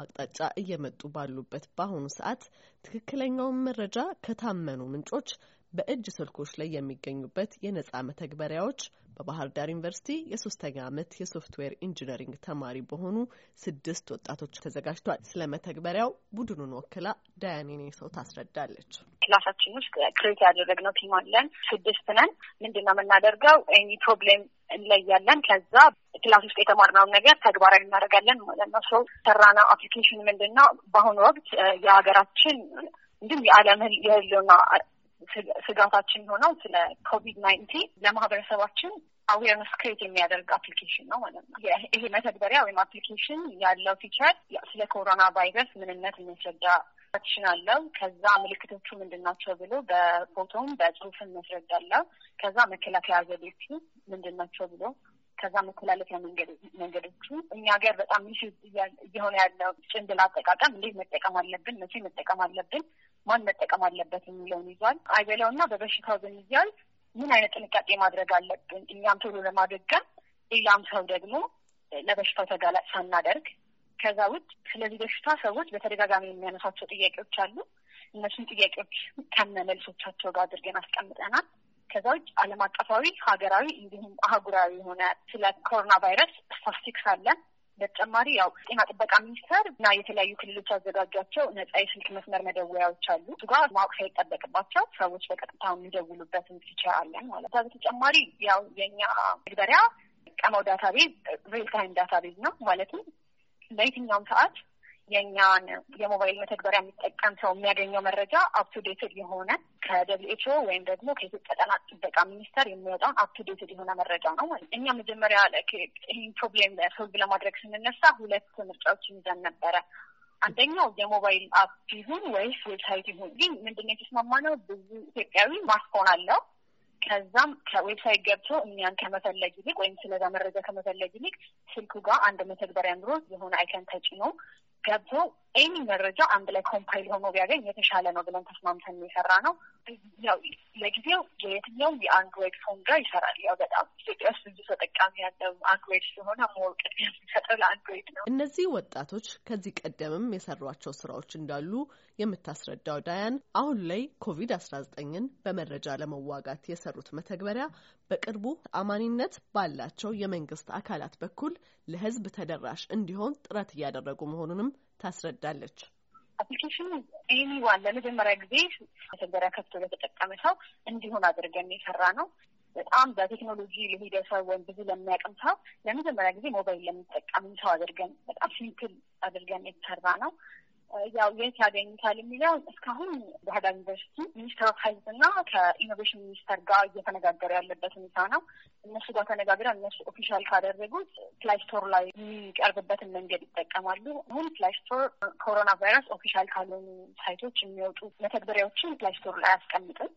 አቅጣጫ እየመጡ ባሉበት በአሁኑ ሰዓት ትክክለኛውን መረጃ ከታመኑ ምንጮች በእጅ ስልኮች ላይ የሚገኙበት የነጻ መተግበሪያዎች በባህር ዳር ዩኒቨርሲቲ የሶስተኛ ዓመት የ software engineering ተማሪ በሆኑ ስድስት ወጣቶች ተዘጋጅቷል። ስለ መተግበሪያው ቡድኑን ወክላ ዳያኔኔ ሰው ታስረዳለች። class ኣችን ውስጥ create ያደረግነው team አለን። ስድስት ነን። ምንድን ነው የምናደርገው? any problem እንለያለን። ከዛ class ውስጥ የተማርነውን ነገር ተግባራዊ እናደርጋለን ማለት ነው። የሰራነው application ምንድን ነው? በአሁኑ ወቅት የሀገራችን እንዲሁም የዓለም የህልውና ስጋታችን የሆነው ስለ Covid nineteen ለማህበረሰባችን awareness create የሚያደርግ application ነው ማለት ነው። ይሄ መተግበሪያ ወይም application ያለው feature ስለ ኮሮና ቫይረስ ምንነት የሚያስረዳ protection አለው። ከዛ ምልክቶቹ ምንድን ናቸው ብሎ በፎቶም በጽሁፍም ያስረዳል ነው። ከዛ መከላከያ ዘዴዎቹ ምንድን ናቸው ብሎ ከዛ መተላለፊያ መንገዶቹ እኛ ሀገር በጣም ሚስ እየሆነ ያለው ጭንብል አጠቃቀም እንዴት መጠቀም አለብን፣ መቼ መጠቀም አለብን፣ ማን መጠቀም አለበት የሚለውን ይዟል። አይበላው እና በበሽታው ብንያዝ ምን አይነት ጥንቃቄ ማድረግ አለብን እኛም ቶሎ ለማገገም ሌላም ሰው ደግሞ ለበሽታው ተጋላጭ ሳናደርግ ከዛ ውጭ ስለዚህ በሽታ ሰዎች በተደጋጋሚ የሚያነሳቸው ጥያቄዎች አሉ። እነሱን ጥያቄዎች ከነ መልሶቻቸው ጋር አድርገን አስቀምጠናል። ከዛ ውጭ ዓለም አቀፋዊ፣ ሀገራዊ እንዲሁም አህጉራዊ የሆነ ስለ ኮሮና ቫይረስ ስታስቲክስ አለን። በተጨማሪ ያው ጤና ጥበቃ ሚኒስቴር እና የተለያዩ ክልሎች ያዘጋጇቸው ነጻ የስልክ መስመር መደወያዎች አሉ። እሱ ጋር ማወቅ ሳይጠበቅባቸው ሰዎች በቀጥታ የሚደውሉበትን feature አለን ማለት ነው። በተጨማሪ ያው የኛ መተግበሪያ የሚጠቀመው database real time database ነው ማለትም በየትኛውም ሰዓት የእኛን የሞባይል መተግበሪያ የሚጠቀም ሰው የሚያገኘው መረጃ up-to-dated የሆነ ከ WHO ወይም ደግሞ ከኢትዮጵያ ጤና ጥበቃ ሚኒስቴር የሚወጣውን up-to-dated የሆነ መረጃ ነው እኛ መጀመሪያ ይህን problem solve ለማድረግ ስንነሳ ሁለት ምርጫዎችን ይዘን ነበረ። አንደኛው የሞባይል app ይሁን ወይስ website ይሁን። ግን ምንድነው የተስማማነው ብዙ ኢትዮጵያዊ ማስፎን አለው ከዛም ከ website ገብቶ እኛን ከመፈለግ ይልቅ ወይም ስለዛ መረጃ ከመፈለግ ይልቅ ስልኩ ጋር አንድ መተግበሪያ ኖሮ የሆነ icon ተጭኖ ገብቶ any መረጃ አንድ ላይ compile ሆኖ ቢያገኝ የተሻለ ነው ብለን ተስማምተን የሰራነው ነው። ያው ለጊዜው የየትኛውም የ Android phone ጋር ይሰራል። ያው በጣም ኢትዮጵያ ውስጥ ብዙ ተጠቃሚ ያለው Android ስለሆነ more የሚሰጠው ለ Android ነው። እነዚህ ወጣቶች ከዚህ ቀደምም የሰሯቸው ስራዎች እንዳሉ የምታስረዳው ዳያን አሁን ላይ ኮቪድ አስራ ዘጠኝን በመረጃ ለመዋጋት የሰሩት መተግበሪያ በቅርቡ አማኒነት ባላቸው የመንግስት አካላት በኩል ለሕዝብ ተደራሽ እንዲሆን ጥረት እያደረጉ መሆኑንም ታስረዳለች። application ኑ anyone ለመጀመሪያ ጊዜ መተግበሪያ ከፍቶ ለተጠቀመ ሰው እንዲሆን አድርገን የሰራነው ነው። በጣም በቴክኖሎጂ ለሄደ ሰው ወይም ብዙ ለሚያቅም ሰው ለመጀመሪያ ጊዜ ሞባይል ለሚጠቀም ሰው አድርገን በጣም simple አድርገን የተሰራ ነው። ያው የት ያገኙታል የሚለው እስካሁን ባህር ዳር ዩኒቨርሲቲ Ministry of Health እና ከ innovation minister ጋር እየተነጋገሩ ያለበት ሁኔታ ነው። እነሱ ጋር ተነጋግረን እነሱ official ካደረጉት Play Store ላይ የሚቀርብበትን መንገድ ይጠቀማሉ። አሁን Play Store ኮሮና ቫይረስ official ካልሆኑ site ኦች የሚወጡ መተግበሪያዎችን Play Store ላይ አያስቀምጥም።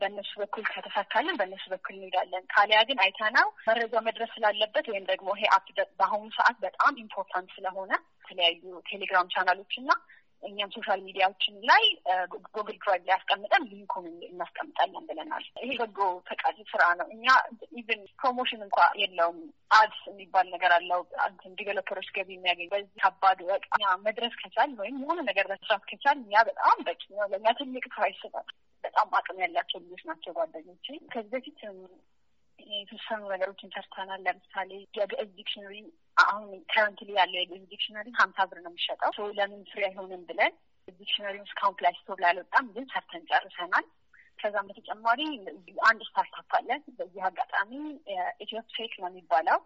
በእነሱ በኩል ከተሳካልን በእነሱ በኩል እንሄዳለን። ካለዚያ ግን አይተናው መረጃ መድረስ ስላለበት ወይም ደግሞ ይሄ app በአሁኑ ሰዓት በጣም important ስለሆነ የተለያዩ Telegram channel ኦች እና እኛም social media ዎችን ላይ Google Drive ላይ ያስቀምጠን link ኡን እናስቀምጣለን ብለናል። ይሄ በጎ ፈቃድ ስራ ነው። እኛ even promotion እንኳ የለውም። ads የሚባል ነገር አለው። developer ኦች ገቢ የሚያገኝ በዚህ ከባድ ወቅት እኛ መድረስ ከቻል ወይም የሆነ ነገር መስራት ከቻል እኛ በጣም በቂ ነው። ለእኛ ትልቅ prize ነው። በጣም አቅም ያላቸው ልጆች ናቸው ጓደኞቼ። ከዚህ በፊት የተወሰኑ ነገሮችን ሰርተናል። ለምሳሌ የግዕዝ dictionary አሁን currently ያለው የግዕዝ dictionary ሀምሳ ብር ነው የሚሸጠው። ለምን free አይሆንም ብለን dictionary እስካሁን Play Store ላይ አልወጣም፣ ግን ሰርተን ጨርሰናል። ከዛም በተጨማሪ አንድ startup አለን። በዚህ አጋጣሚ ኢትዮፕቴክ ነው የሚባለው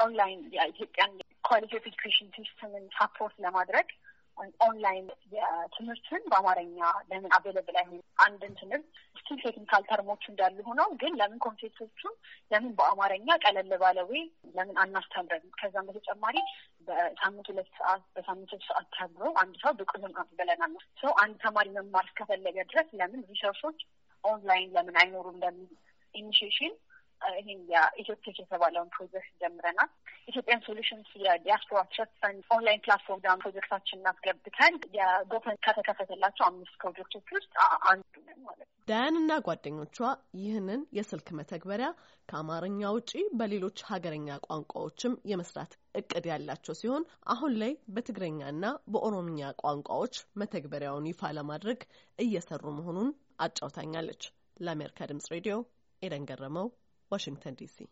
ኦንላይን የኢትዮጵያን quality of education system ን support ለማድረግ ኦንላይን የትምህርትን በአማርኛ ለምን available አይሆን? አንድን ትምህርት still technical term ኦች እንዳሉ ሆነው ግን ለምን concept ኦቹን ለምን በአማርኛ ቀለል ባለ ወይ ለምን አናስተምረን? ከዛም በተጨማሪ በሳምንት ሁለት ሰዓት በሳምንት ሶስት ሰዓት ተምሮ አንድ ሰው ብቁ ይሆናል ብለናል። ሰው አንድ ተማሪ መማር እስከፈለገ ድረስ ለምን ሪሰርቾች ኦንላይን ለምን አይኖሩም? ለምን ኢኒሽሽን ይህን የኢትዮፕቴክ የተባለውን ፕሮጀክት ጀምረናል። ኢትዮጵያን ሶሉሽንስ የዲያስፖራ ትረስት ፈንድ ኦንላይን ፕላትፎርም ዳን ፕሮጀክታችን እናስገብተን የጎፈን ከተከፈተላቸው አምስት ፕሮጀክቶች ውስጥ አንዱ ነን ማለት ነው። ዳያን እና ጓደኞቿ ይህንን የስልክ መተግበሪያ ከአማርኛ ውጪ በሌሎች ሀገረኛ ቋንቋዎችም የመስራት እቅድ ያላቸው ሲሆን አሁን ላይ በትግረኛና በኦሮምኛ ቋንቋዎች መተግበሪያውን ይፋ ለማድረግ እየሰሩ መሆኑን አጫውታኛለች። ለአሜሪካ ድምጽ ሬዲዮ ኤደን ገረመው Washington, D.C.